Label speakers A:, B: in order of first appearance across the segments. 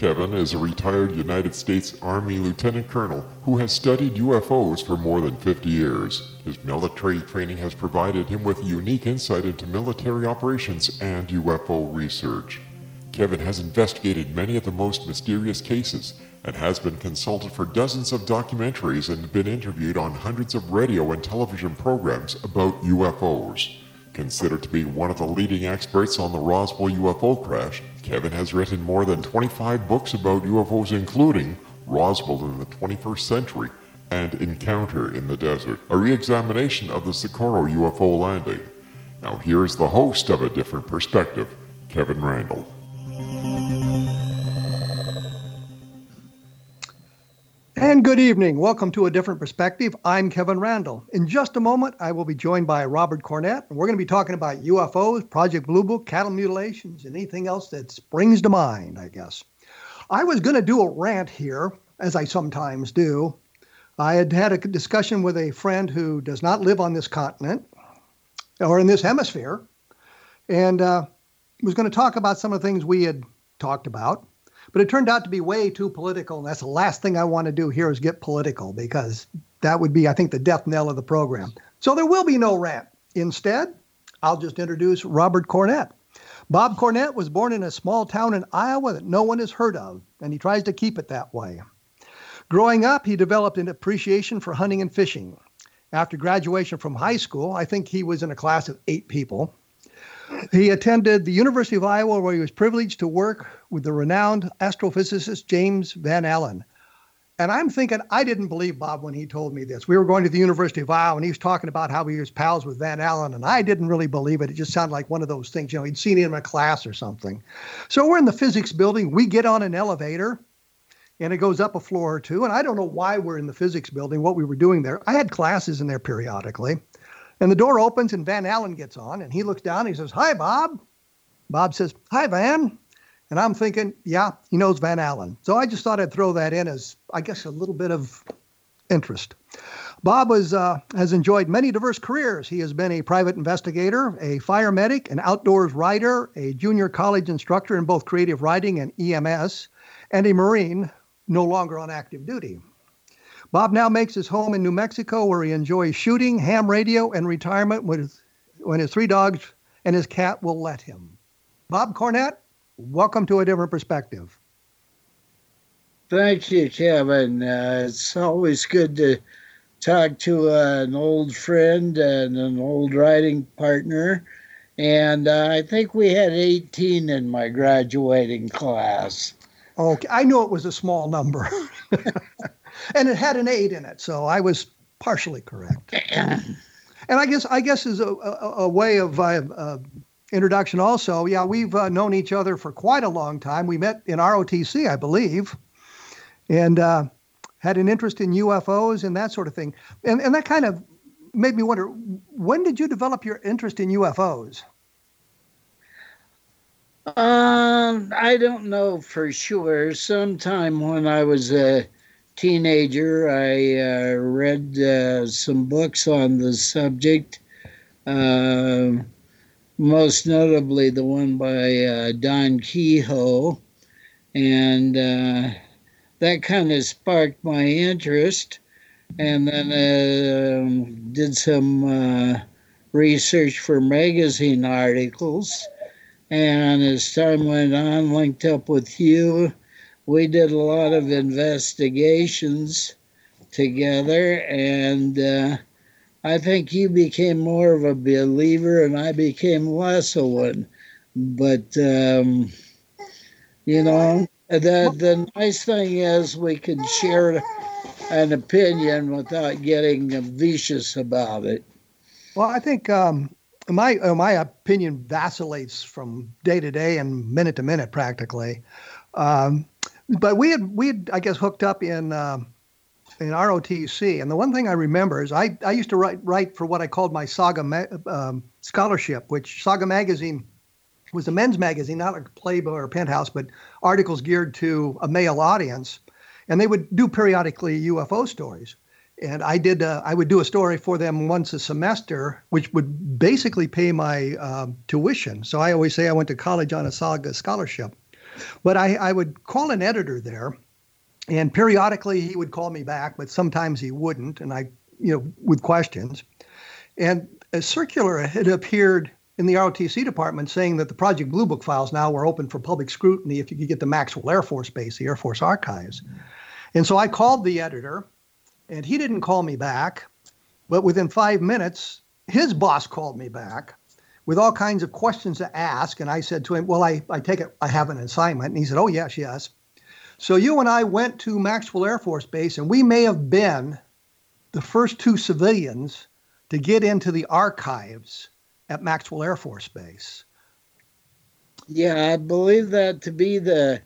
A: Kevin is a retired United States Army Lieutenant Colonel who has studied UFOs for more than 50 years. His military training has provided him with unique insight into military operations and UFO research. Kevin has investigated many of the most mysterious cases and has been consulted for dozens of documentaries and been interviewed on hundreds of radio and television programs about UFOs. Considered to be one of the leading experts on the Roswell UFO crash, Kevin has written more than 25 books about UFOs, including Roswell in the 21st Century and Encounter in the Desert, a re examination of the Socorro UFO landing. Now, here's the host of A Different Perspective, Kevin Randle.
B: And good evening. Welcome to A Different Perspective. I'm Kevin Randle. In just a moment, I will be joined by Robert Cornett, and we're going to be talking about UFOs, Project Blue Book, cattle mutilations, and anything else that springs to mind, I guess. I was going to do a rant here, as I sometimes do. I had had a discussion with a friend who does not live on this continent or in this hemisphere, and uh, was going to talk about some of the things we had talked about. But it turned out to be way too political, and that's the last thing I want to do here is get political because that would be, I think, the death knell of the program. So there will be no rant. Instead, I'll just introduce Robert Cornett. Bob Cornett was born in a small town in Iowa that no one has heard of, and he tries to keep it that way. Growing up, he developed an appreciation for hunting and fishing. After graduation from high school, I think he was in a class of eight people. He attended the University of Iowa, where he was privileged to work with the renowned astrophysicist James Van Allen. And I'm thinking, I didn't believe Bob when he told me this. We were going to the University of Iowa, and he was talking about how he was pals with Van Allen, and I didn't really believe it. It just sounded like one of those things, you know, he'd seen him in a class or something. So we're in the physics building. We get on an elevator, and it goes up a floor or two. And I don't know why we're in the physics building, what we were doing there. I had classes in there periodically. And the door opens and Van Allen gets on and he looks down and he says, Hi, Bob. Bob says, Hi, Van. And I'm thinking, yeah, he knows Van Allen. So I just thought I'd throw that in as, I guess, a little bit of interest. Bob was, uh, has enjoyed many diverse careers. He has been a private investigator, a fire medic, an outdoors writer, a junior college instructor in both creative writing and EMS, and a Marine no longer on active duty. Bob now makes his home in New Mexico where he enjoys shooting, ham radio, and retirement with, when his three dogs and his cat will let him. Bob Cornett, welcome to a different perspective.
C: Thank you, Kevin. Uh, it's always good to talk to uh, an old friend and an old writing partner. And uh, I think we had 18 in my graduating class.
B: Okay, I knew it was a small number. and it had an eight in it, so I was partially correct. and I guess I guess is a, a, a way of uh, uh, introduction also. Yeah, we've uh, known each other for quite a long time. We met in ROTC, I believe, and uh, had an interest in UFOs and that sort of thing. And and that kind of made me wonder when did you develop your interest in UFOs?
C: Um, I don't know for sure. Sometime when I was a teenager, I uh, read uh, some books on the subject. Uh, most notably, the one by uh, Don Keyhoe, and uh, that kind of sparked my interest. And then uh, did some research for magazine articles and as time went on, linked up with you, we did a lot of investigations together. And uh, I think you became more of a believer and I became less of one. But, um, you know, the, the nice thing is we can share an opinion without getting vicious about it.
B: Well, I think um, my uh, my opinion vacillates from day to day and minute to minute practically. Um, but we had we had I guess hooked up in uh, in ROTC, and the one thing I remember is I, I used to write write for what I called my Saga ma- um, scholarship, which Saga magazine was a men's magazine, not a Playboy or Penthouse, but articles geared to a male audience, and they would do periodically UFO stories and I did uh, I would do a story for them once a semester, which would basically pay my um, tuition. So I always say I went to college on a Saga scholarship. But I, I would call an editor there, and periodically he would call me back, but sometimes he wouldn't, and I you know with questions. And a circular had appeared in the ROTC department saying that the Project Blue Book files now were open for public scrutiny if you could get the Maxwell Air Force Base, the Air Force Archives. And so I called the editor and he didn't call me back. But within five minutes, his boss called me back with all kinds of questions to ask. And I said to him, Well, I, I take it I have an assignment. And he said, Oh, yes, yes. So you and I went to Maxwell Air Force Base, and we may have been the first two civilians to get into the archives at Maxwell Air Force Base.
C: Yeah, I believe that to be the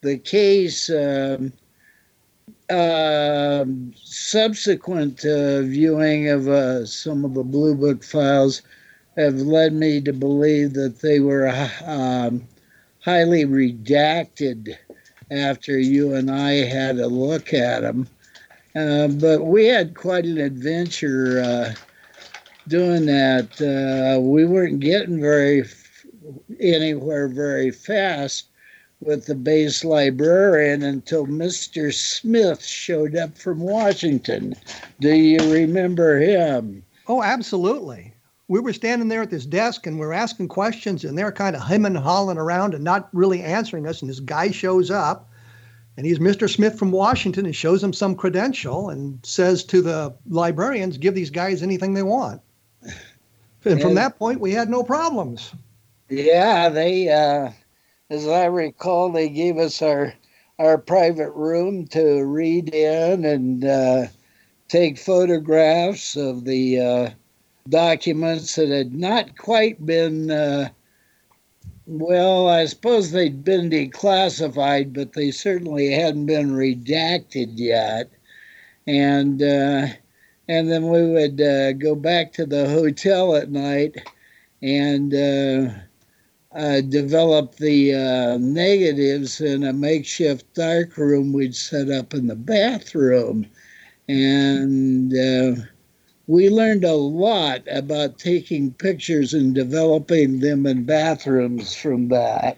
C: the case. Um, uh, subsequent uh, viewing of uh, some of the Blue Book files have led me to believe that they were um, highly redacted after you and I had a look at them. Uh, but we had quite an adventure uh, doing that. Uh, we weren't getting very f- anywhere very fast with the base librarian until Mr. Smith showed up from Washington. Do you remember him?
B: Oh, absolutely. We were standing there at this desk and we are asking questions, and they're kind of hemming and hawing around and not really answering us. And this guy shows up, and he's Mr. Smith from Washington and shows them some credential and says to the librarians, Give these guys anything they want. And from that point, we had no problems.
C: Yeah, they uh, as I recall, they gave us our our private room to read in and uh, take photographs of the uh, documents that had not quite been. Uh, well, I suppose they'd been declassified, but they certainly hadn't been redacted yet. And uh, and then we would uh, go back to the hotel at night and uh, uh, developed the uh, negatives in a makeshift darkroom we'd set up in the bathroom. And we learned a lot about taking pictures and developing them in bathrooms from that.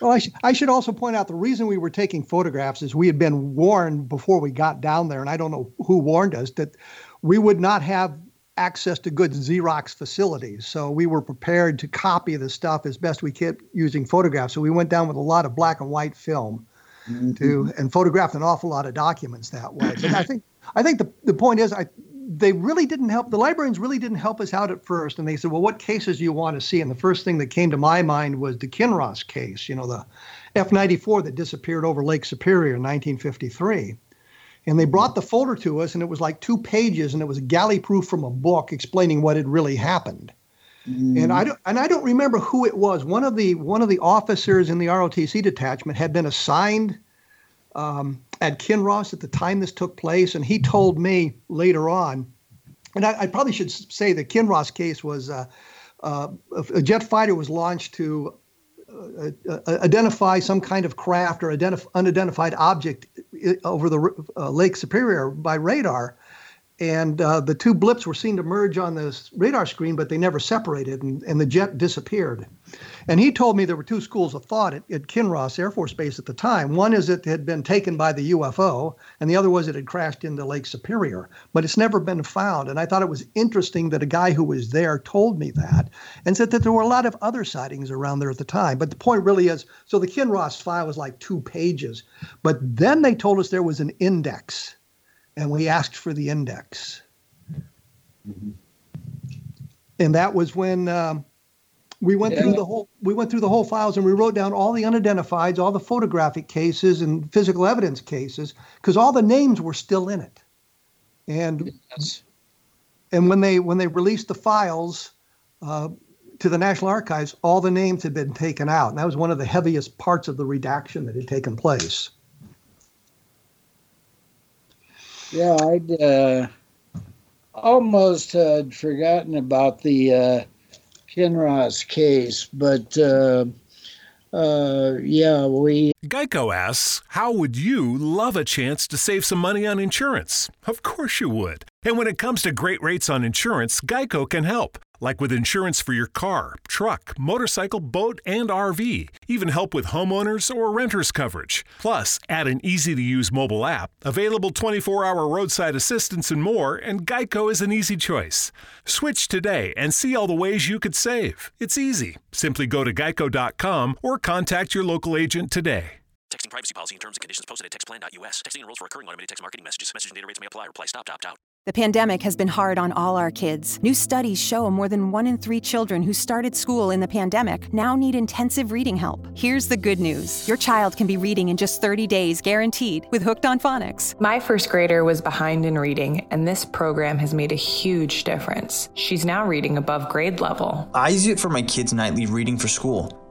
B: Well, I, sh- I, should also point out the reason we were taking photographs is we had been warned before we got down there, and I don't know who warned us, that we would not have access to good Xerox facilities. So we were prepared to copy the stuff as best we could using photographs. So we went down with a lot of black and white film mm-hmm. to and photographed an awful lot of documents that way. But I think I think the, the point is I they really didn't help the librarians really didn't help us out at first and they said well what cases do you want to see and the first thing that came to my mind was the kinross case you know the f-94 that disappeared over lake superior in 1953 and they brought the folder to us, and it was like two pages, and it was galley proof from a book explaining what had really happened. Mm. And I don't and I don't remember who it was. One of the one of the officers in the ROTC detachment had been assigned um, at Kinross at the time this took place, and he told me later on. And I, I probably should say the Kinross case was uh, uh, a jet fighter was launched to uh, uh, identify some kind of craft or identif- unidentified object over the uh, Lake Superior by radar. And uh, the two blips were seen to merge on the radar screen, but they never separated, and, and the jet disappeared. And he told me there were two schools of thought at, at Kinross Air Force Base at the time. One is it had been taken by the UFO, and the other was it had crashed into Lake Superior. But it's never been found. And I thought it was interesting that a guy who was there told me that and said that there were a lot of other sightings around there at the time. But the point really is so the Kinross file was like two pages. But then they told us there was an index, and we asked for the index. Mm-hmm. And that was when. Um, we went yeah. through the whole we went through the whole files and we wrote down all the unidentifieds, all the photographic cases and physical evidence cases because all the names were still in it. And yes. and when they when they released the files uh, to the National Archives, all the names had been taken out, and that was one of the heaviest parts of the redaction that had taken place.
C: Yeah, I'd uh, almost had forgotten about the uh, Kinross case, but uh, uh, yeah, we.
D: Geico asks, How would you love a chance to save some money on insurance? Of course you would. And when it comes to great rates on insurance, Geico can help like with insurance for your car, truck, motorcycle, boat, and RV. Even help with homeowners or renters coverage. Plus, add an easy to use mobile app, available 24 hour roadside assistance, and more, and Geico is an easy choice. Switch today and see all the ways you could save. It's easy. Simply go to geico.com or contact your local agent today.
E: Texting privacy policy and terms and conditions posted at textplan.us. Texting enrolls for recurring automated text marketing messages. Message and data rates may apply. Reply stop, opt out.
F: The pandemic has been hard on all our kids. New studies show more than one in three children who started school in the pandemic now need intensive reading help. Here's the good news your child can be reading in just 30 days, guaranteed, with Hooked on Phonics.
G: My first grader was behind in reading, and this program has made a huge difference. She's now reading above grade level.
H: I use it for my kids' nightly reading for school.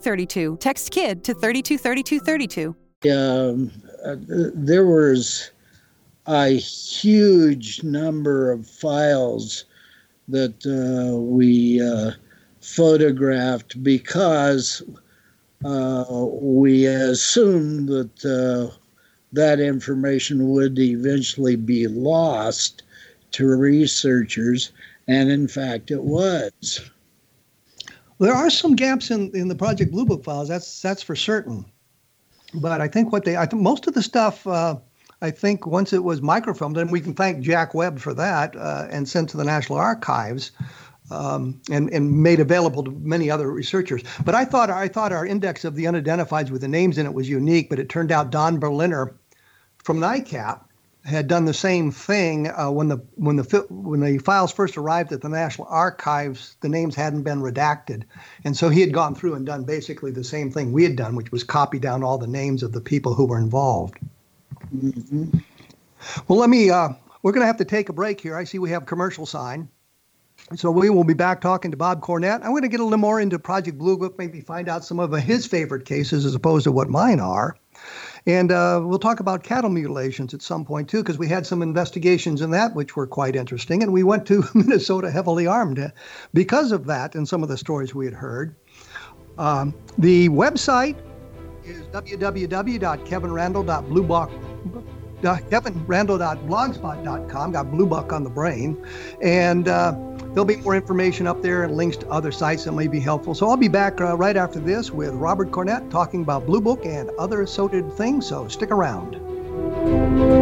F: 323232. Text KID to 323232.
C: Um, uh, there was a huge number of files that uh, we uh, photographed because uh, we assumed that uh, that information would eventually be lost to researchers, and in fact, it was.
B: There are some gaps in, in the Project Blue Book files. That's that's for certain. But I think what they, I think most of the stuff uh, I think once it was microfilmed, and we can thank Jack Webb for that, uh, and sent to the National Archives. Um, and, and made available to many other researchers. But I thought I thought our index of the unidentifieds with the names in it was unique, but it turned out Don Berliner from NICAP had done the same thing uh, when the when the when the files first arrived at the National Archives. The names hadn't been redacted, and so he had gone through and done basically the same thing we had done, which was copy down all the names of the people who were involved. Mm-hmm. Well, let me. Uh, we're going to have to take a break here. I see we have commercial sign. So we will be back talking to Bob Cornett. I'm going to get a little more into Project Blue Book, maybe find out some of his favorite cases as opposed to what mine are. And uh, we'll talk about cattle mutilations at some point too, because we had some investigations in that which were quite interesting. And we went to Minnesota heavily armed uh, because of that and some of the stories we had heard. Um, the website is www.kevinrandle.bluebook.com kevinrandle.blogspot.com. Got Blue Book on the brain. And uh, there'll be more information up there and links to other sites that may be helpful. So I'll be back uh, right after this with Robert Cornett talking about Blue Book and other associated things. So stick around.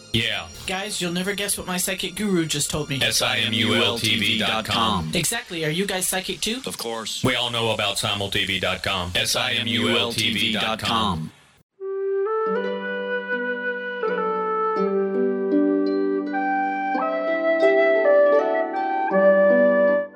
I: Yeah.
J: Guys, you'll never guess what my psychic guru just told me.
I: S-I-M-U-L-T-V.com.
J: Exactly. Are you guys psychic too?
K: Of course.
I: We all know about simultv.com. S-I-M-U-L-T-V.com.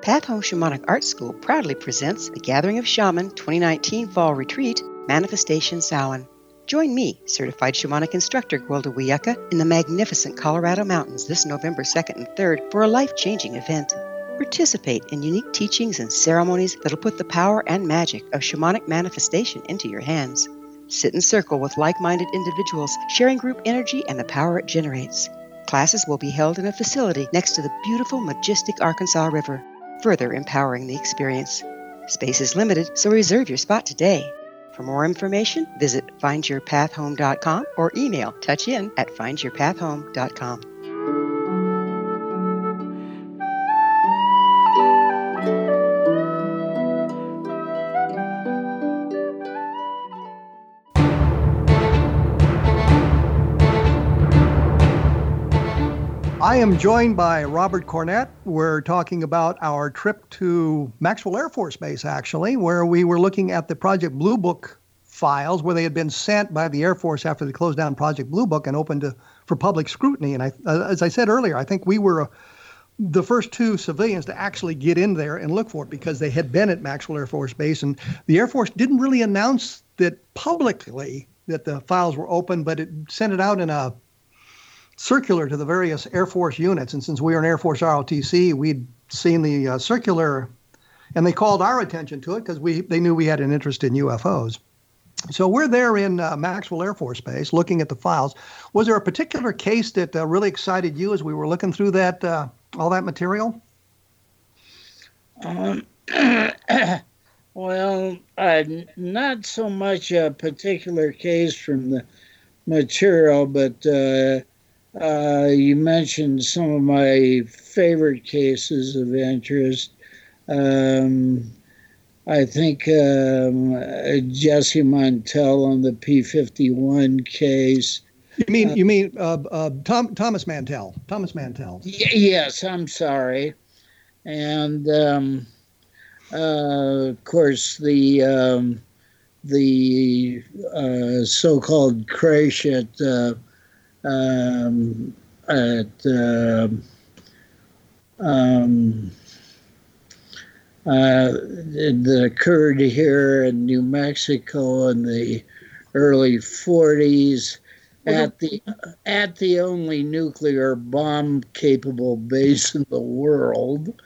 L: Path Home Shamanic Art School proudly presents the Gathering of Shaman 2019 Fall Retreat, Manifestation Samhain. Join me, certified shamanic instructor Gwilda Wiyaka, in the magnificent Colorado Mountains this November 2nd and 3rd for a life changing event. Participate in unique teachings and ceremonies that'll put the power and magic of shamanic manifestation into your hands. Sit in circle with like minded individuals, sharing group energy and the power it generates. Classes will be held in a facility next to the beautiful, majestic Arkansas River, further empowering the experience. Space is limited, so reserve your spot today. For more information, visit findyourpathhome.com or email touchin at findyourpathhome.com.
B: I am joined by Robert Cornett. We're talking about our trip to Maxwell Air Force Base, actually, where we were looking at the Project Blue Book files, where they had been sent by the Air Force after they closed down Project Blue Book and opened to, for public scrutiny. And I, uh, as I said earlier, I think we were uh, the first two civilians to actually get in there and look for it because they had been at Maxwell Air Force Base, and the Air Force didn't really announce that publicly that the files were open, but it sent it out in a circular to the various Air Force units. And since we were an Air Force ROTC, we'd seen the uh, circular and they called our attention to it because we they knew we had an interest in UFOs. So we're there in uh, Maxwell Air Force Base looking at the files. Was there a particular case that uh, really excited you as we were looking through that uh, all that material?
C: Um, well, uh, not so much a particular case from the material, but uh, uh, you mentioned some of my favorite cases of interest. Um, I think um, Jesse Montel on the P fifty one case.
B: You mean you mean uh, uh, Tom, Thomas Mantell? Thomas Mantell.
C: Y- yes, I'm sorry, and um, uh, of course the um, the uh, so-called crash at uh, um, at uh, um, uh, that occurred here in New Mexico in the early 40s at the at the only nuclear bomb capable base in the world.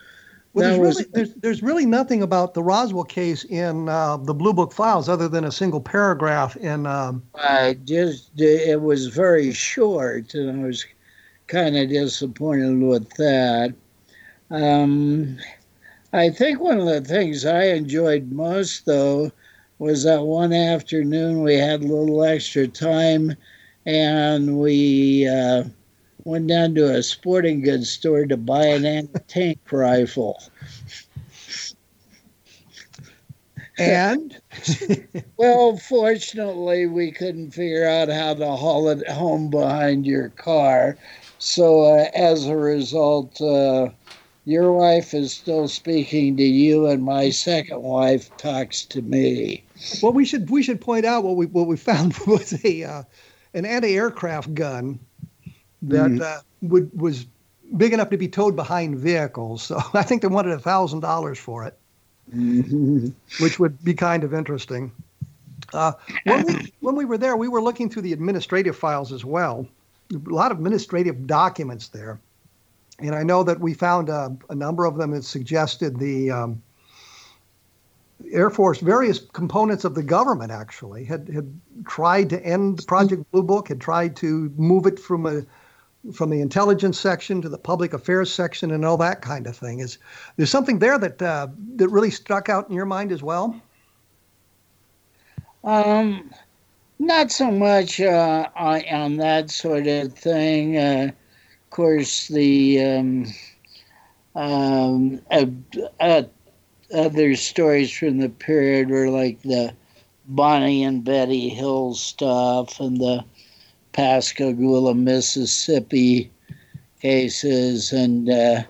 B: Well, there's,
C: was-
B: really, there's, there's really nothing about the Roswell case in uh, the Blue Book files other than a single paragraph in. Um,
C: I just it was very short, and I was kind of disappointed with that. Um, I think one of the things I enjoyed most, though, was that one afternoon we had a little extra time, and we uh, went down to a sporting goods store to buy an anti-tank rifle.
B: and
C: well, fortunately, we couldn't figure out how to haul it home behind your car. So, uh, as a result, uh, your wife is still speaking to you, and my second wife talks to me.
B: well, we should we should point out what we what we found was a uh, an anti-aircraft gun that
C: Mhm.
B: uh, would was big enough to be towed behind vehicles. So I think they wanted a thousand dollars for it. which would be kind of interesting. Uh, when, we, when we were there, we were looking through the administrative files as well. A lot of administrative documents there. And I know that we found uh, a number of them that suggested the um, Air Force, various components of the government actually, had, had tried to end Project Blue Book, had tried to move it from a from the intelligence section to the public affairs section and all that kind of thing. Is there's something there that uh, that really struck out in your mind as well?
C: Um, not so much uh, on, that sort of thing. Uh, of course, the um, um, other stories from the period were like the Barney and Betty Hill stuff and the Pascagoula, Mississippi cases, and uh,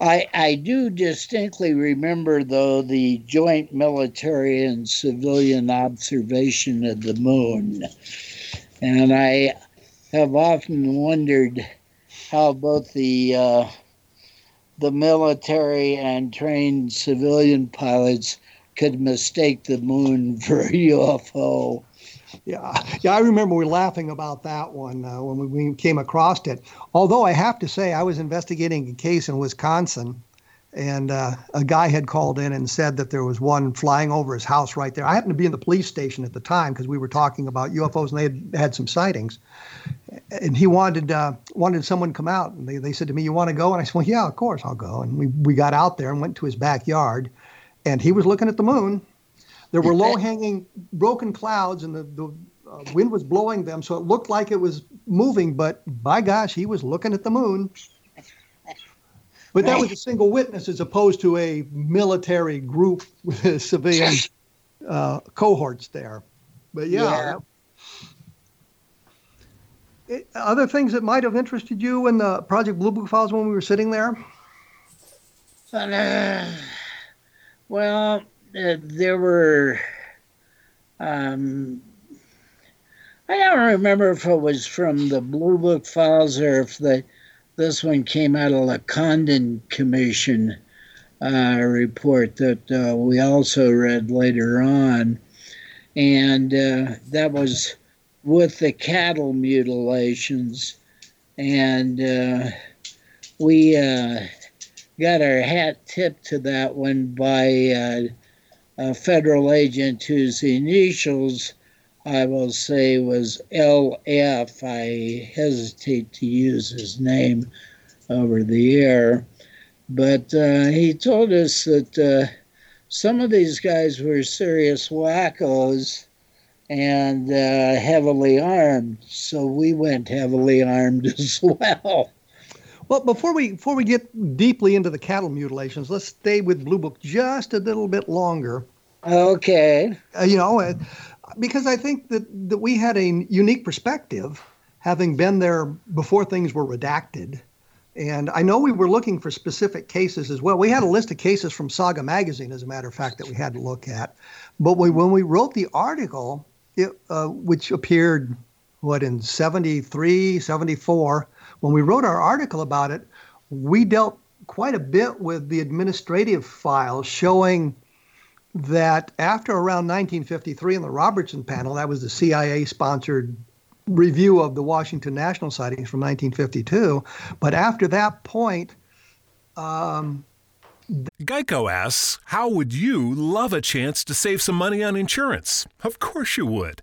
C: I I do distinctly remember though the joint military and civilian observation of the moon, and I have often wondered how both the uh, the military and trained civilian pilots could mistake the moon for a UFO.
B: Yeah, yeah, I remember we were laughing about that one uh, when we, we came across it. Although I have to say, I was investigating a case in Wisconsin, and uh, a guy had called in and said that there was one flying over his house right there. I happened to be in the police station at the time because we were talking about UFOs, and they had had some sightings. And he wanted uh, wanted someone to come out, and they, they said to me, "You want to go?" And I said, "Well, yeah, of course I'll go." And we we got out there and went to his backyard, and he was looking at the moon. There were low hanging broken clouds, and the, the uh, wind was blowing them, so it looked like it was moving, but by gosh, he was looking at the moon. But that was a single witness as opposed to a military group with civilian uh, cohorts there. But yeah.
C: Yeah.
B: it- other things that might have interested you in the Project Blue Book files when we were sitting there?
C: Uh, well, there were. Um, I don't remember if it was from the Blue Book files or if the this one came out of the Condon Commission uh, report that uh, we also read later on, and uh, that was with the cattle mutilations, and uh, we. Uh, got our hat tipped to that one by uh, a federal agent whose initials I will say was LF. I hesitate to use his name over the air. But uh, he told us that uh, some of these guys were serious wackos and uh, heavily armed. So we went heavily armed as well.
B: Well, before we before we get deeply into the cattle mutilations, let's stay with Blue Book just a little bit longer.
C: Okay.
B: Uh, you know, uh, because I think that that we had a unique perspective, having been there before things were redacted. And I know we were looking for specific cases as well. We had a list of cases from Saga Magazine, as a matter of fact, that we had to look at. But we, when we wrote the article, it, uh, which appeared, what, in 73, 74, when we wrote our article about it, we dealt quite a bit with the administrative files showing that after around 1953 in the Robertson panel, that was the CIA sponsored review of the Washington National sightings from 1952. But after that point, um,
D: Geico asks, How would you love a chance to save some money on insurance? Of course you would.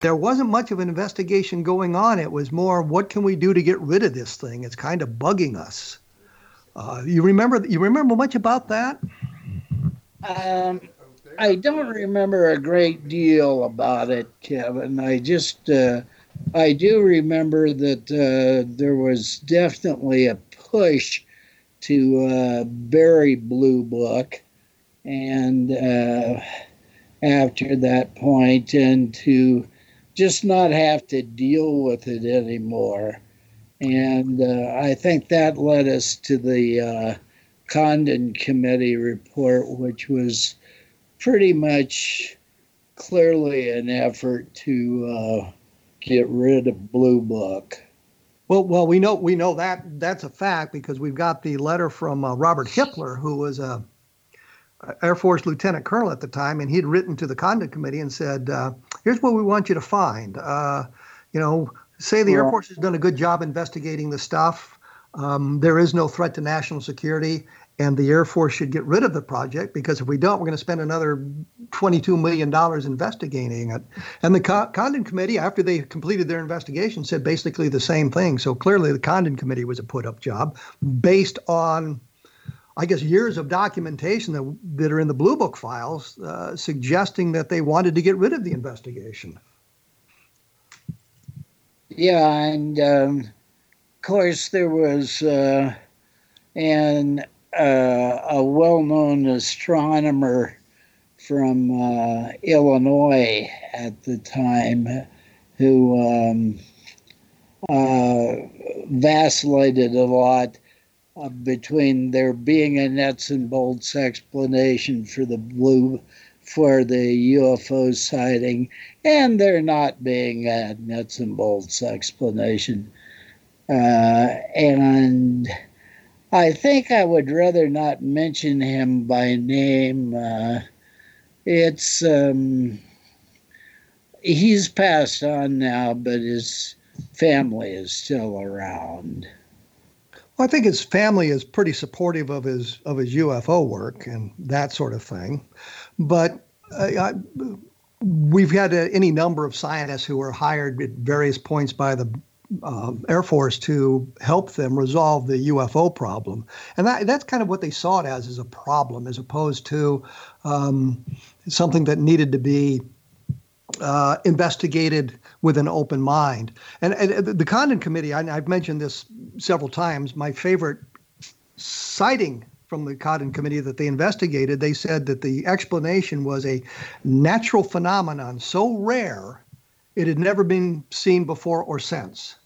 B: There wasn't much of an investigation going on. It was more, what can we do to get rid of this thing? It's kind of bugging us. Uh, you remember you remember much about that?
C: Um, I don't remember a great deal about it, Kevin. I just uh, I do remember that uh, there was definitely a push to uh, bury Blue Book, and uh, after that point, and to just not have to deal with it anymore. And uh, I think that led us to the uh, Condon Committee report, which was pretty much clearly an effort to uh, get rid of Blue Book.
B: Well, well, we know we know that that's a fact because we've got the letter from uh, Robert Hippler, who was a Air Force lieutenant colonel at the time, and he'd written to the Condon Committee and said, uh, "Here's what we want you to find. Uh, you know, say the yeah. Air Force has done a good job investigating the stuff. Um, there is no threat to national security, and the Air Force should get rid of the project because if we don't, we're going to spend another $22 million investigating it. And the Condon Committee, after they completed their investigation, said basically the same thing. So clearly, the Condon Committee was a put up job based on. I guess years of documentation that, that are in the Blue Book files uh, suggesting that they wanted to get rid of the investigation.
C: Yeah, and um, of course there was uh, an uh, a well-known astronomer from uh, Illinois at the time who um, uh, vacillated a lot between there being a nuts and bolts explanation for the blue for the UFO sighting and there not being a nuts and bolts explanation. Uh, and I think I would rather not mention him by name. Uh, it's um, he's passed on now, but his family is still around.
B: Well, I think his family is pretty supportive of his of his UFO work and that sort of thing. But uh, I, we've had uh, any number of scientists who were hired at various points by the uh, Air Force to help them resolve the UFO problem, and that, that's kind of what they saw it as as a problem, as opposed to um, something that needed to be uh, investigated with an open mind. And, and the Condon Committee, I, have mentioned this several times. My favorite sighting from the Condon Committee that they investigated, they said that the explanation was a natural phenomenon so rare it had never been seen before or since.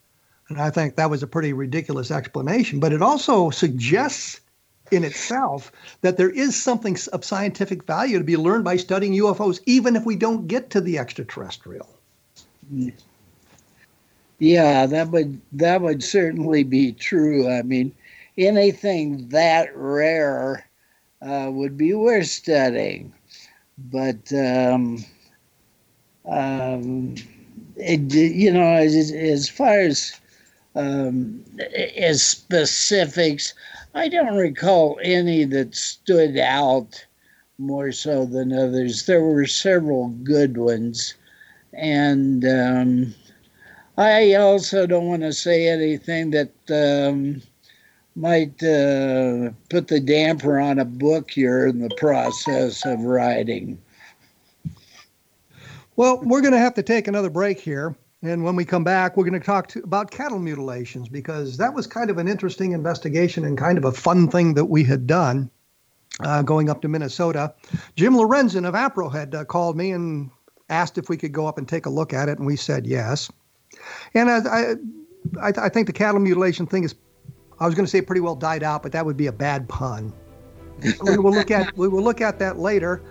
B: And I think that was a pretty ridiculous explanation, but it also suggests in itself that there is something of scientific value to be learned by studying UFOs, even if we don't get to the extraterrestrial.
C: Yeah, that would that would certainly be true. I mean, anything that rare uh, would be worth studying, but um, um, it, you know, as, as far as um, as specifics, I don't recall any that stood out more so than others. There were several good ones, and um, I also don't want to say anything that um, might uh, put the damper on a book you're in the process of writing.
B: Well, we're going to have to take another break here. And when we come back, we're going to talk to, about cattle mutilations because that was kind of an interesting investigation and kind of a fun thing that we had done uh, going up to Minnesota. Jim Lorenzen of APRO had uh, called me and asked if we could go up and take a look at it, and we said yes. And I, I, I think the cattle mutilation thing is, I was going to say pretty well died out, but that would be a bad pun. we will look at we will look at that later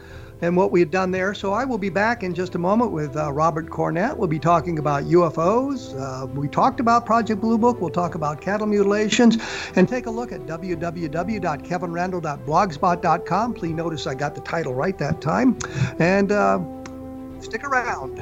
B: and what we had done there. So I will be back in just a moment with uh, Robert Cornett. We'll be talking about UFOs. Uh, we talked about Project Blue Book. We'll talk about cattle mutilations and take a look at www.kevinrandle.blogspot.com. Please notice I got the title right that time. And uh, stick around.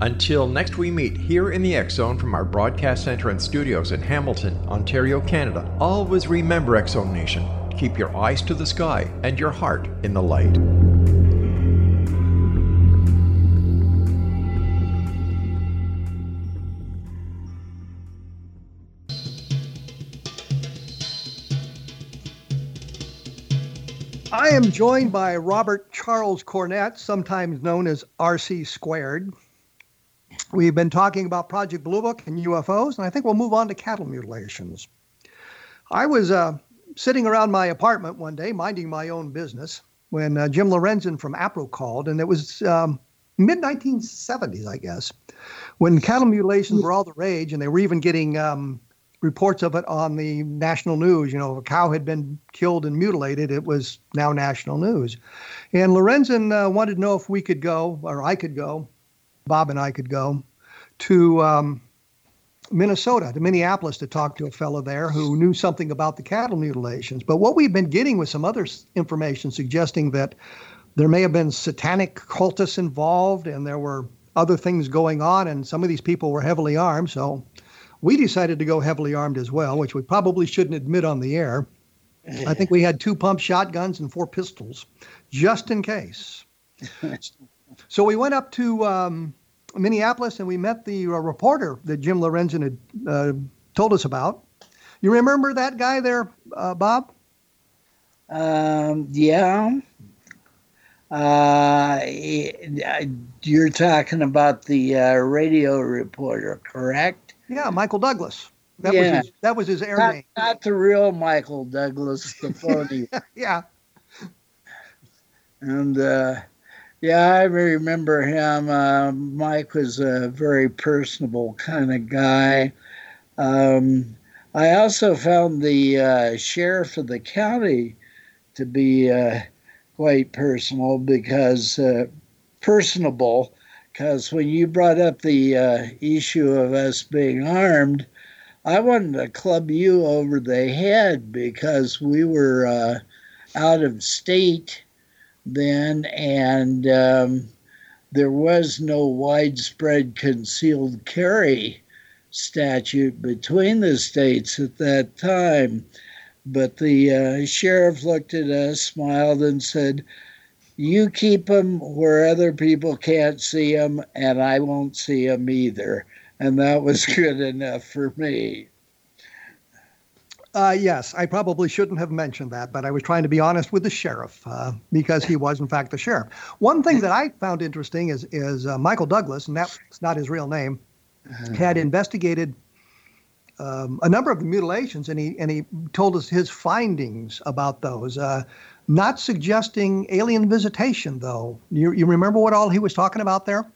M: Until next we meet here in the X Zone from our broadcast center and studios in Hamilton, Ontario, Canada, always remember X Zone Nation. Keep your eyes to the sky and your heart in the light.
B: I am joined by Robert Charles Cornett, sometimes known as RC Squared. We've been talking about Project Blue Book and UFOs, and I think we'll move on to cattle mutilations. I was uh, sitting around my apartment one day, minding my own business, when uh, Jim Lorenzen from APRO called, and it was um, mid 1970s, I guess, when cattle mutilations were all the rage, and they were even getting um, reports of it on the national news. You know, if a cow had been killed and mutilated, it was now national news. And Lorenzen uh, wanted to know if we could go, or I could go, Bob and I could go to um, Minnesota, to Minneapolis, to talk to a fellow there who knew something about the cattle mutilations. But what we've been getting was some other information suggesting that there may have been satanic cultists involved and there were other things going on, and some of these people were heavily armed. So we decided to go heavily armed as well, which we probably shouldn't admit on the air. I think we had two pump shotguns and four pistols, just in case. so we went up to um, Minneapolis and we met the uh, reporter that Jim Lorenzen had uh, told us about. You remember that guy there, uh, Bob?
C: Um, yeah. Uh, you're talking about the uh, radio reporter, correct?
B: Yeah, Michael Douglas. That
C: yeah.
B: was his, that was his air
C: not,
B: name.
C: Not the real Michael Douglas, the phony.
B: yeah.
C: And uh, yeah, I remember him. Uh, Mike was a very personable kind of guy. Um, I also found the uh, sheriff of the county to be uh, quite personal because uh, personable. Because when you brought up the uh, issue of us being armed, I wanted to club you over the head because we were uh, out of state then, and um, there was no widespread concealed carry statute between the states at that time. But the uh, sheriff looked at us, smiled, and said, You keep them where other people can't see them, and I won't see them either. And that was good enough for me.
B: Uh, yes, I probably shouldn't have mentioned that, but I was trying to be honest with the sheriff uh, because he was, in fact, the sheriff. One thing that I found interesting is is uh, Michael Douglas, and that's not his real name, had investigated um, a number of the mutilations, and he and he told us his findings about those. Uh, not suggesting alien visitation, though. You you remember what all he was talking about there?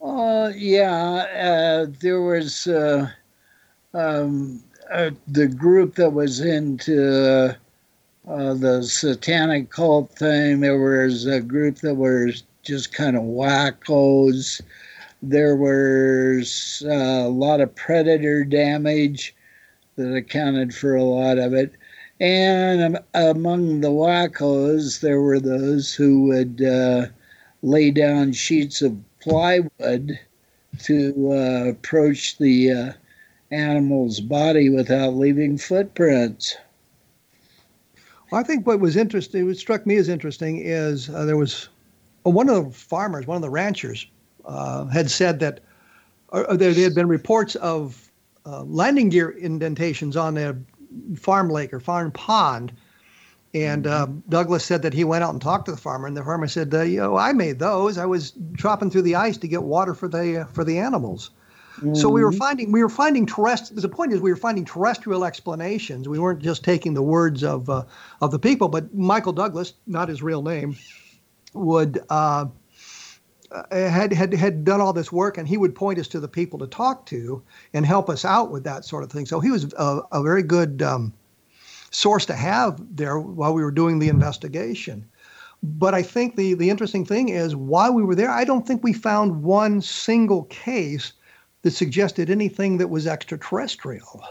C: Uh, yeah, uh, there was. Uh, um, uh, the group that was into uh, the satanic cult thing. There was a group that was just kind of wackos. There was uh, a lot of predator damage that accounted for a lot of it. And among the wackos, there were those who would uh, lay down sheets of plywood to uh, approach the uh, animal's body without leaving footprints.
B: Well, I think what was interesting, what struck me as interesting, is uh, there was well, one of the farmers, one of the ranchers, uh, had said that uh, there, there, had been reports of uh, landing gear indentations on a farm lake or farm pond. And mm-hmm. Douglas said that he went out and talked to the farmer, and the farmer said, uh, "You know, I made those. I was chopping through the ice to get water for the uh, for the animals." So we were mm-hmm. finding we were finding terrestrial. The point is we were finding terrestrial explanations. We weren't just taking the words of uh, of the people. But Michael Douglas, not his real name, would uh, uh, had had had done all this work, and he would point us to the people to talk to and help us out with that sort of thing. So he was a, a very good um, source to have there while we were doing the investigation. But I think the the interesting thing is while we were there, I don't think we found one single case that suggested anything that was extraterrestrial.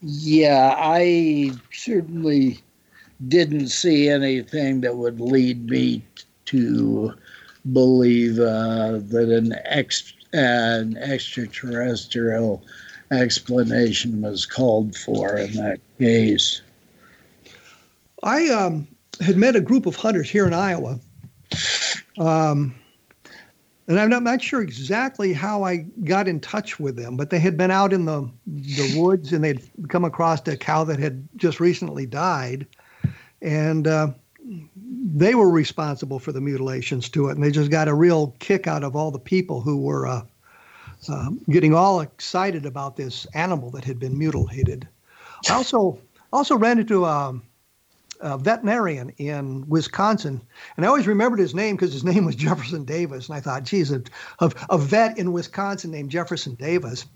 C: Yeah, I certainly didn't see anything that would lead me to believe uh, that an, ex- an extraterrestrial explanation was called for in that case.
B: I um, had met a group of hunters here in Iowa. Um, and I'm not, sure exactly how I got in touch with them, but they had been out in the the woods and they'd come across a cow that had just recently died, and uh, they were responsible for the mutilations to it, and they just got a real kick out of all the people who were uh, uh, getting all excited about this animal that had been mutilated. I also also ran into a um, a veterinarian in Wisconsin, and I always remembered his name because his name was Jefferson Davis, and I thought, geez, a, a vet in Wisconsin named Jefferson Davis,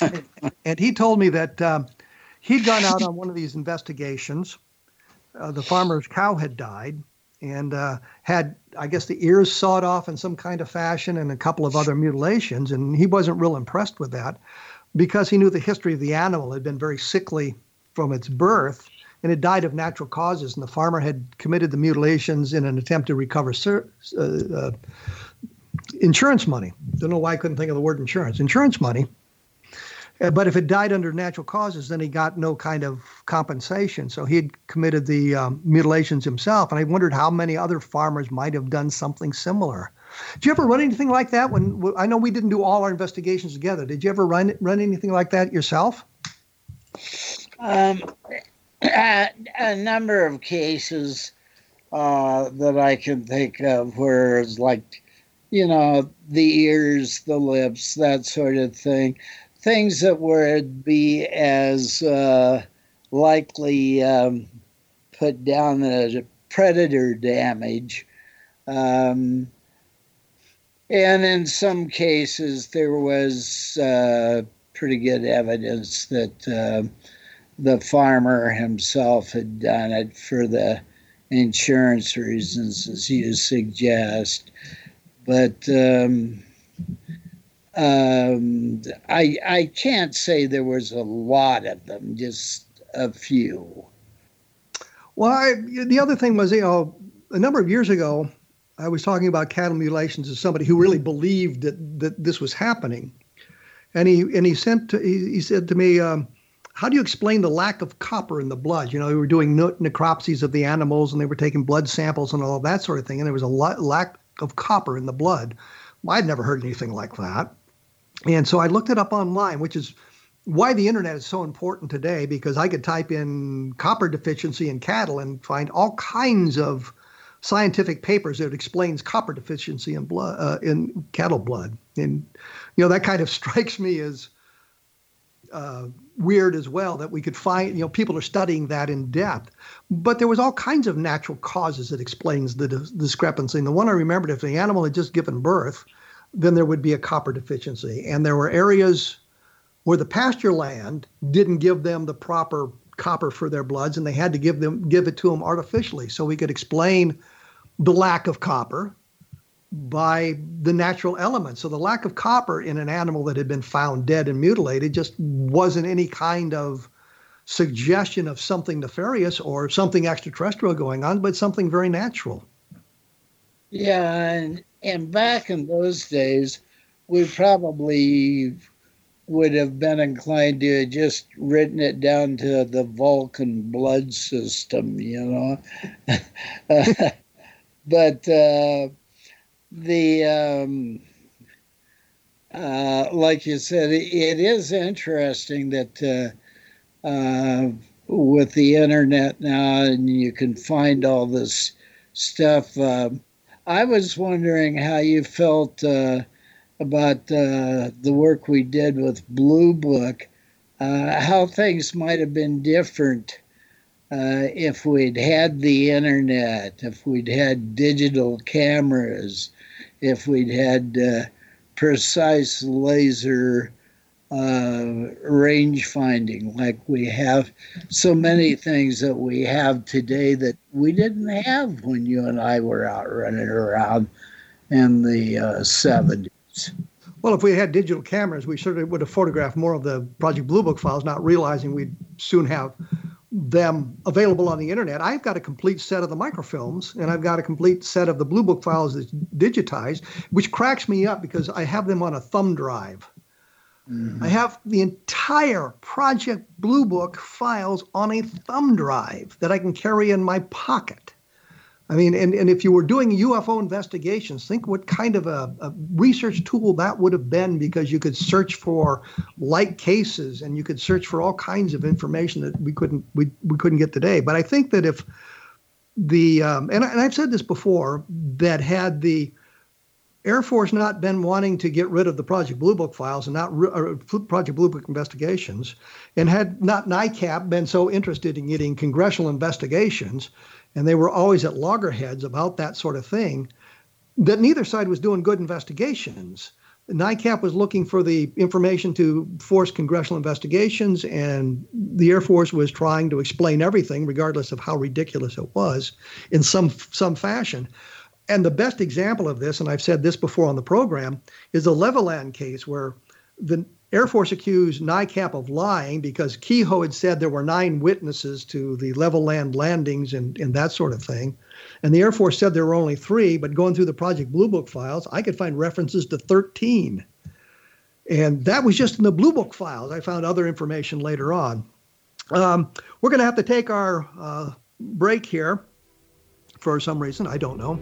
B: and, and, he told me that um, he'd gone out on one of these investigations. Uh, the farmer's cow had died, and uh, had, I guess, the ears sawed off in some kind of fashion and a couple of other mutilations. And he wasn't real impressed with that because he knew the history of the animal had been very sickly from its birth and it died of natural causes. And the farmer had committed the mutilations in an attempt to recover sur- uh, uh, insurance money. Don't know why I couldn't think of the word insurance. Insurance money. Uh, but if it died under natural causes, then he got no kind of compensation. So he had committed the um, mutilations himself. And I wondered how many other farmers might have done something similar. Did you ever run anything like that? When I know we didn't do all our investigations together. Did you ever run run anything like that yourself?
C: Um, a, a number of cases uh, that I can think of where it's like, you know, the ears, the lips, that sort of thing. Things that would be as uh, likely um, put down as predator damage. Um, and in some cases, there was uh, pretty good evidence that uh, the farmer himself had done it for the insurance reasons, as you suggest. But um, um, I, I can't say there was a lot of them, just a few.
B: Well, I, the other thing was, you know, a number of years ago, I was talking about cattle mutilations to somebody who really believed that, that this was happening. And he, and he, sent to, he, he said to me, um, how do you explain the lack of copper in the blood? You know, we were doing necropsies of the animals and they were taking blood samples and all that sort of thing, and there was a lack of copper in the blood. Well, I'd never heard anything like that. And so I looked it up online, which is why the internet is so important today because I could type in copper deficiency in cattle and find all kinds of scientific papers that explains copper deficiency in blood uh, in cattle blood. And you know that kind of strikes me as uh, weird as well that we could find, you know, people are studying that in depth. But there was all kinds of natural causes that explains the di- discrepancy. And the one I remembered, if the animal had just given birth, then there would be a copper deficiency. And there were areas where the pasture land didn't give them the proper copper for their bloods, and they had to give them give it to them artificially. So we could explain the lack of copper by the natural elements. So the lack of copper in an animal that had been found dead and mutilated just wasn't any kind of suggestion of something nefarious or something extraterrestrial going on, but something very natural.
C: Yeah, and, and back in those days, we probably would have been inclined to have just written it down to the Vulcan blood system, you know. but uh, the um, uh, like you said, it, is interesting that uh, uh, with the internet now, and you can find all this stuff. Um, I was wondering how you felt uh, about uh, the work we did with Blue Book, uh, how things might have been different if we'd had the internet, if we'd had digital cameras, if we'd had uh, precise laser uh, range finding like we have so many things that we have today that we didn't have when you and I were out running around in the uh, 70s.
B: Well, if we had digital cameras, we certainly would have photographed more of the Project Blue Book files, not realizing we'd soon have them available on the internet. I've got a complete set of the microfilms and I've got a complete set of the Blue Book files that's digitized, which cracks me up because I have them on a thumb drive. Mm-hmm. I have the entire Project Blue Book files on a thumb drive that I can carry in my pocket. I mean, and, and if you were doing UFO investigations, think what kind of a, a, research tool that would have been because you could search for light cases and you could search for all kinds of information that we couldn't we, we couldn't get today. But I think that if the um, and, I, and I've said this before that had the Air Force not been wanting to get rid of the Project Blue Book files and not re- Project Blue Book investigations, and had not NICAP been so interested in getting congressional investigations, and they were always at loggerheads about that sort of thing, that neither side was doing good investigations. NICAP was looking for the information to force congressional investigations, and the Air Force was trying to explain everything, regardless of how ridiculous it was, in some some fashion. And the best example of this, and I've said this before on the program, is the Levelland case, where the Air Force accused NICAP of lying because Keyhoe had said there were nine witnesses to the Levelland landings and, and that sort of thing. And the Air Force said there were only three, but going through the Project Blue Book files, I could find references to 13. And that was just in the Blue Book files. I found other information later on. Um, we're going to have to take our uh, break here for some reason. I don't know.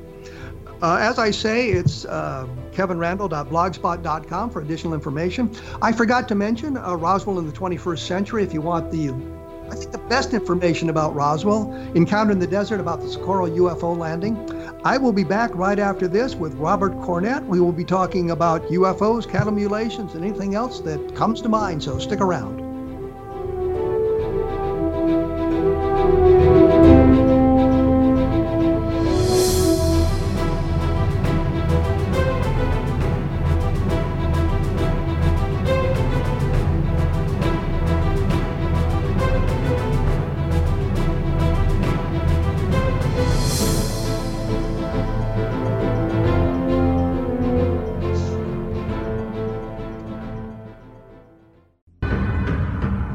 B: Uh, as I say, it's uh, kevinrandle.blogspot.com for additional information. I forgot to mention uh, Roswell in the 21st century. If you want the I think the best information about Roswell, Encounter in the Desert, about the Socorro UFO landing. I will be back right after this with Robert Cornett. We will be talking about UFOs, cattle mutilations, and anything else that comes to mind, so stick around.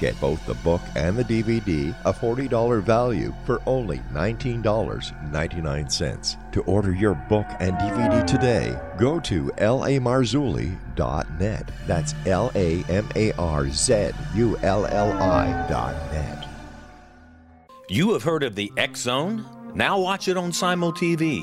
M: Get both the book and the DVD, a $40 value, for only $19.99. To order your book and DVD today, go to lamarzulli.net. That's L A M A R Z U L L I.net.
N: You have heard of the X Zone? Now watch it on Simul TV,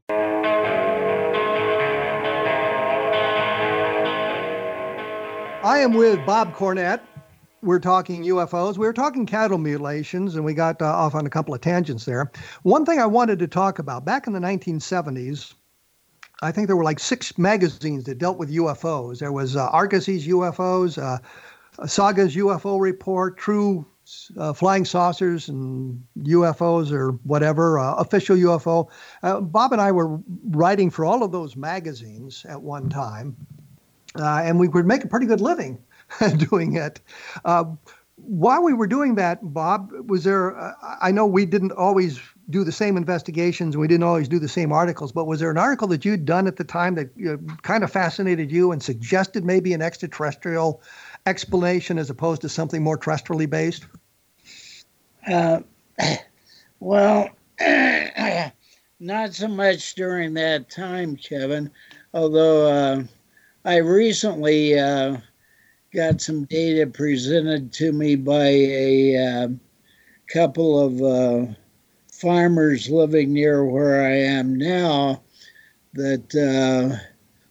B: I am with Bob Cornett. We're talking UFOs. We were talking cattle mutilations, and we got uh, off on a couple of tangents there. One thing I wanted to talk about back in the 1970s, I think there were like six magazines that dealt with UFOs. There was uh, Argosy's UFOs, uh, Saga's UFO Report, True uh, Flying Saucers and UFOs or whatever, uh, Official UFO. Uh, Bob and I were writing for all of those magazines at one time uh, and we would make a pretty good living doing it. Uh, while we were doing that, Bob, was there? Uh, I know we didn't always do the same investigations, we didn't always do the same articles, but was there an article that you'd done at the time that you know, kind of fascinated you and suggested maybe an extraterrestrial explanation as opposed to something more terrestrially based?
C: Uh, well, not so much during that time, Kevin, although uh, I recently uh, got some data presented to me by a uh, couple of uh, farmers living near where I am now that uh,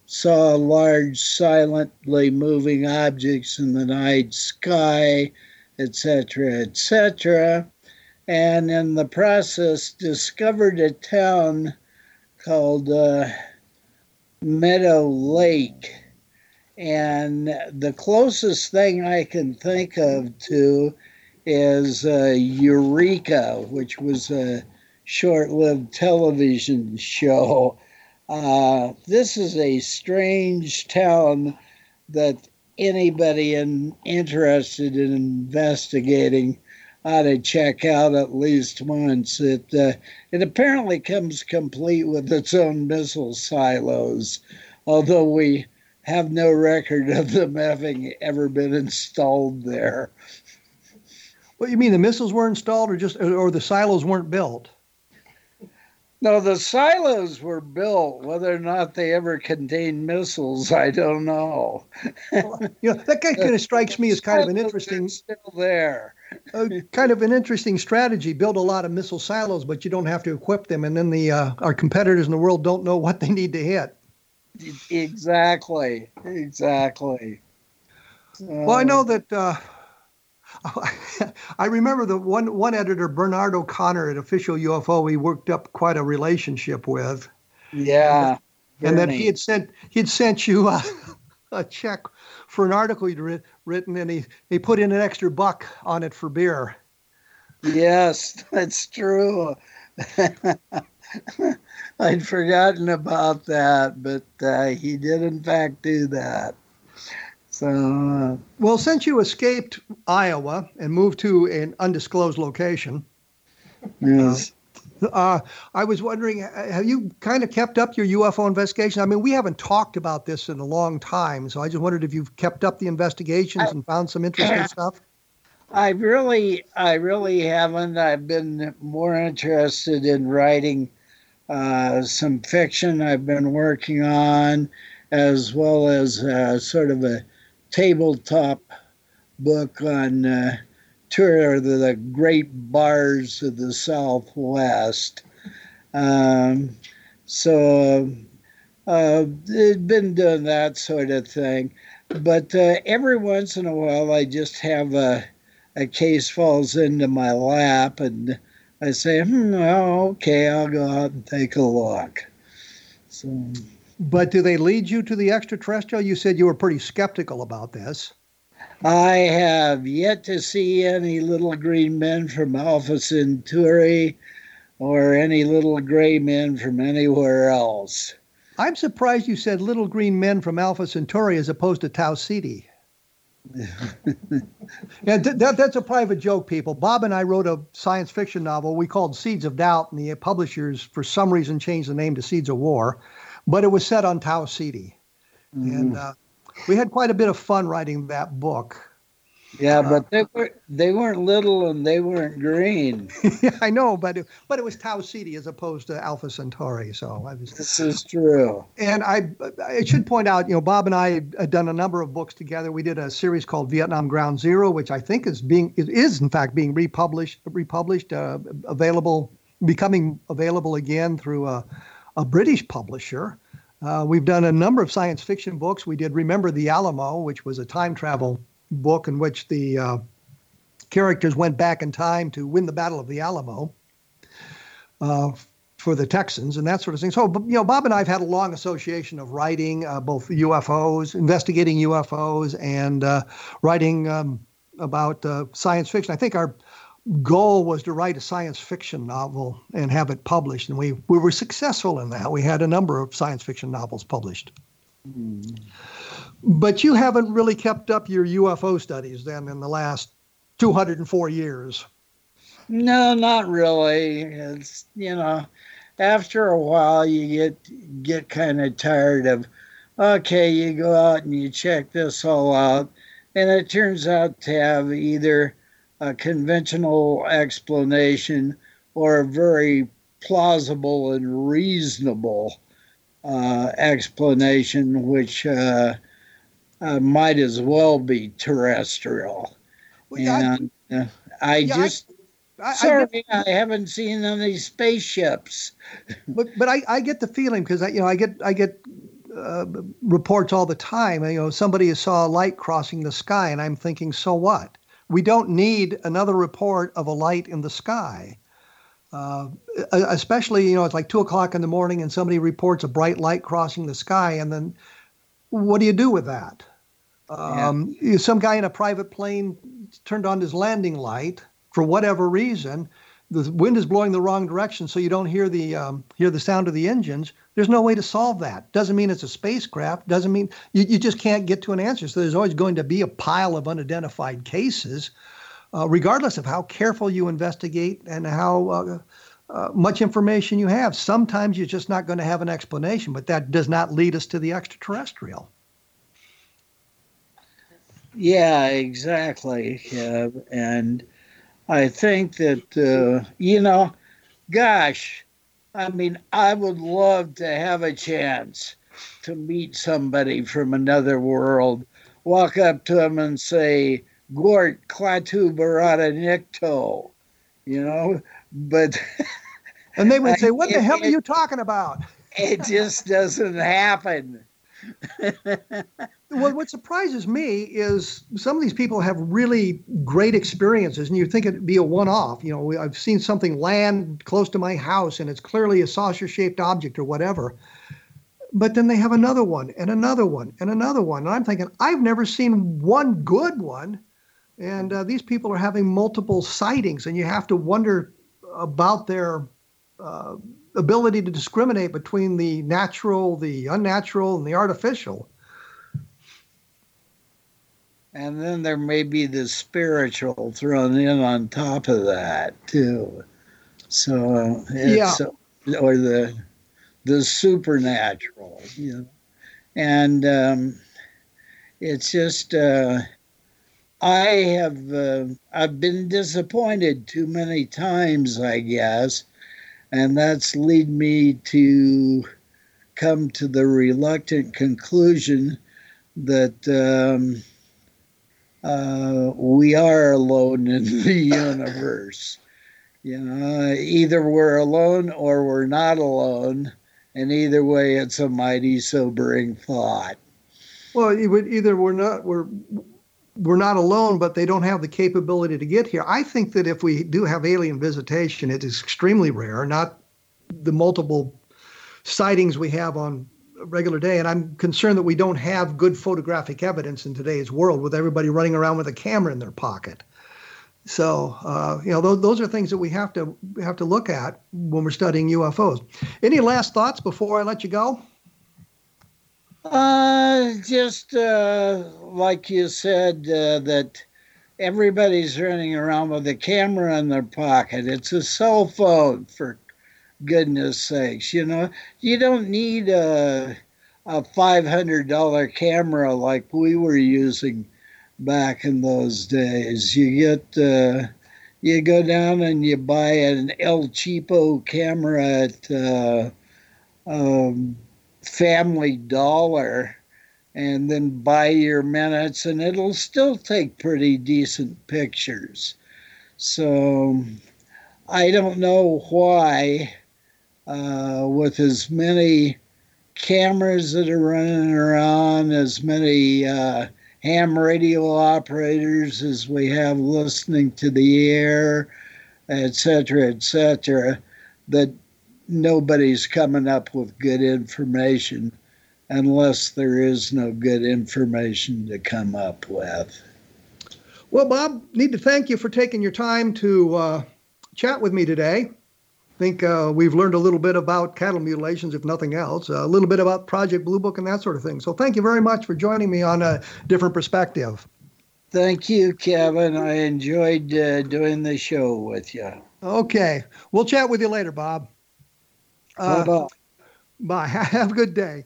C: saw large, silently moving objects in the night sky, etc., etc. And in the process, discovered a town called uh, Meadow Lake and the closest thing I can think of to is uh, Eureka, which was a short lived television show. Uh, this is a strange town that anybody in, interested in investigating ought to check out at least once. It, uh, it apparently comes complete with its own missile silos, although we have no record of them having ever been installed there.
B: What you mean the missiles were installed, or just or the silos weren't built?
C: No, the silos were built. Whether or not they ever contained missiles, I don't know.
B: well, you know, that kind of strikes me as kind of an interesting.
C: Still there.
B: uh, kind of an interesting strategy. Build a lot of missile silos, but you don't have to equip them, and then the uh, our competitors in the world don't know what they need to hit.
C: Exactly. Exactly.
B: well, I know that. Uh, I remember the one one editor, Bernard O'Connor at Official UFO. We worked up quite a relationship with.
C: Yeah.
B: And that he had sent he had sent you a, a check for an article he'd writ, written, and he he put in an extra buck on it for beer.
C: Yes, that's true. I'd forgotten about that, but uh, he did in fact do that. So, uh,
B: well, since you escaped Iowa and moved to an undisclosed location,
C: yes.
B: Uh, I was wondering, have you kind of kept up your UFO investigation? I mean, we haven't talked about this in a long time, so I just wondered if you've kept up the investigations I, and found some interesting stuff.
C: I really, I really haven't. I've been more interested in writing uh, some fiction I've been working on, as well as uh, sort of a tabletop book on uh, tour of the great bars of the Southwest. Um, so uh, been doing that sort of thing. But uh, every once in a while, I just have a, a case falls into my lap and I say, hmm, oh, okay, I'll go out and take a look. So
B: But do they lead you to the extraterrestrial? You said you were pretty skeptical about this.
C: I have yet to see any little green men from Alpha Centauri or any little gray men from anywhere else.
B: I'm surprised you said little green men from Alpha Centauri as opposed to Tau Ceti. yeah, th- that, that's a private joke, people. Bob and I wrote a science fiction novel we called Seeds of Doubt, and the publishers, for some reason, changed the name to Seeds of War, but it was set on Tau Ceti. Mm. And uh, we had quite a bit of fun writing that book.
C: Yeah, uh, but they were they weren't little and they weren't green.
B: yeah, I know, but it, but it was Tau Ceti as opposed to Alpha Centauri. So I was,
C: this is true.
B: And I I should point out, you know, Bob and I had done a number of books together. We did a series called Vietnam Ground Zero, which I think is being is in fact being republished republished uh, available becoming available again through a a British publisher. Uh, we've done a number of science fiction books. We did Remember the Alamo, which was a time travel book in which the uh, characters went back in time to win the Battle of the Alamo uh, for the Texans and that sort of thing. So, you know, Bob and I have had a long association of writing uh, both UFOs, investigating UFOs, and uh, writing um, about uh, science fiction. I think our goal was to write a science fiction novel and have it published, and we we were successful in that. We had a number of science fiction novels published. Mm. But you haven't really kept up your UFO studies then in the last 204 years.
C: No, not really. It's you know, after a while you get get kind of tired of okay, you go out and you check this all out and it turns out to have either a conventional explanation or a very plausible and reasonable uh, explanation, which uh, uh, might as well be terrestrial. Well, and I, uh, I yeah, just. I, sorry, I, I, haven't seen any spaceships.
B: but but I, I get the feeling because I you know I get I get uh, reports all the time. You know, somebody saw a light crossing the sky, and I'm thinking, so what? We don't need another report of a light in the sky. Uh, especially, you know, it's like two o'clock in the morning, and somebody reports a bright light crossing the sky, and then what do you do with that? Um, yeah. Some guy in a private plane turned on his landing light for whatever reason. The wind is blowing the wrong direction, so you don't hear the um, hear the sound of the engines. There's no way to solve that. Doesn't mean it's a spacecraft. Doesn't mean you, you just can't get to an answer. So there's always going to be a pile of unidentified cases, uh, regardless of how careful you investigate and how uh, uh, much information you have. Sometimes you're just not going to have an explanation, but that does not lead us to the extraterrestrial.
C: Yeah, exactly. Yeah, and I think that, uh, you know, gosh, I mean, I would love to have a chance to meet somebody from another world, walk up to them and say, Gort Klaatu Barada Nikto, you know, but.
B: and they would say, What the hell it, are you talking about?
C: it just doesn't happen.
B: well, what surprises me is some of these people have really great experiences, and you think it'd be a one-off. You know, I've seen something land close to my house, and it's clearly a saucer-shaped object or whatever. But then they have another one, and another one, and another one, and I'm thinking I've never seen one good one. And uh, these people are having multiple sightings, and you have to wonder about their uh, ability to discriminate between the natural, the unnatural, and the artificial.
C: And then there may be the spiritual thrown in on top of that too. So yeah, or the the supernatural, you know, and um, it's just uh, I have uh, I've been disappointed too many times, I guess, and that's lead me to come to the reluctant conclusion that um, uh, we are alone in the universe. You know, either we're alone or we're not alone, and either way, it's a mighty sobering thought.
B: Well, either we're not we're we're not alone, but they don't have the capability to get here. I think that if we do have alien visitation, it is extremely rare, not the multiple sightings we have on a regular day. And I'm concerned that we don't have good photographic evidence in today's world with everybody running around with a camera in their pocket. So, uh, you know, those, those are things that we have to have to look at when we're studying UFOs. Any last thoughts before I let you go?
C: Uh, just uh, like you said, uh, that everybody's running around with a camera in their pocket. It's a cell phone, for goodness sakes. You know, you don't need a, a $500 camera like we were using back in those days. You get, uh, you go down and you buy an El Cheapo camera at uh, um, Family Dollar and then buy your minutes, and it'll still take pretty decent pictures. So I don't know why, uh, with as many cameras that are running around, as many uh, ham radio operators as we have listening to the air, etc., etc., that nobody's coming up with good information unless there is no good information to come up with.
B: Well, Bob, need to thank you for taking your time to uh, chat with me today. I think uh, we've learned a little bit about cattle mutilations, if nothing else, a little bit about Project Blue Book and that sort of thing. So, thank you very much for joining me on a different perspective.
C: Thank you, Kevin. I enjoyed uh, doing the show with you.
B: Okay. We'll chat with you later, Bob.
C: Uh, bye
B: bye. Have a good day.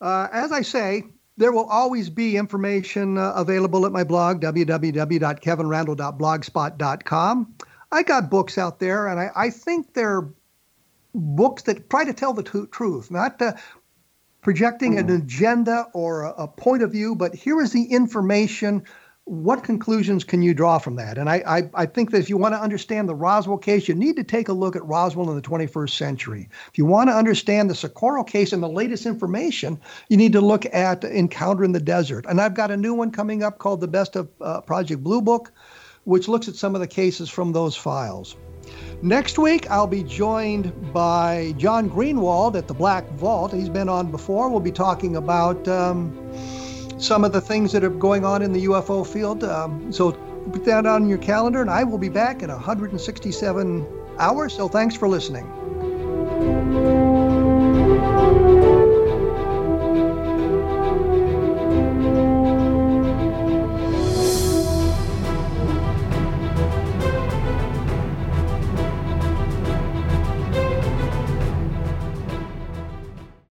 B: Uh, as I say, there will always be information uh, available at my blog, www.kevinrandle.blogspot.com. I got books out there, and I, I think they're books that try to tell the t- truth, not uh, projecting an agenda or a, a point of view, but here is the information what conclusions can you draw from that? And I, I, I, think that if you want to understand the Roswell case, you need to take a look at Roswell in the 21st century. If you want to understand the Socorro case and the latest information, you need to look at Encounter in the Desert. And I've got a new one coming up called The Best of uh, Project Blue Book, which looks at some of the cases from those files. Next week, I'll be joined by John Greenewald at the Black Vault. He's been on before. We'll be talking about. Um, some of the things that are going on in the UFO field. Um, so put that on your calendar, and I will be back in 167 hours. So thanks for listening.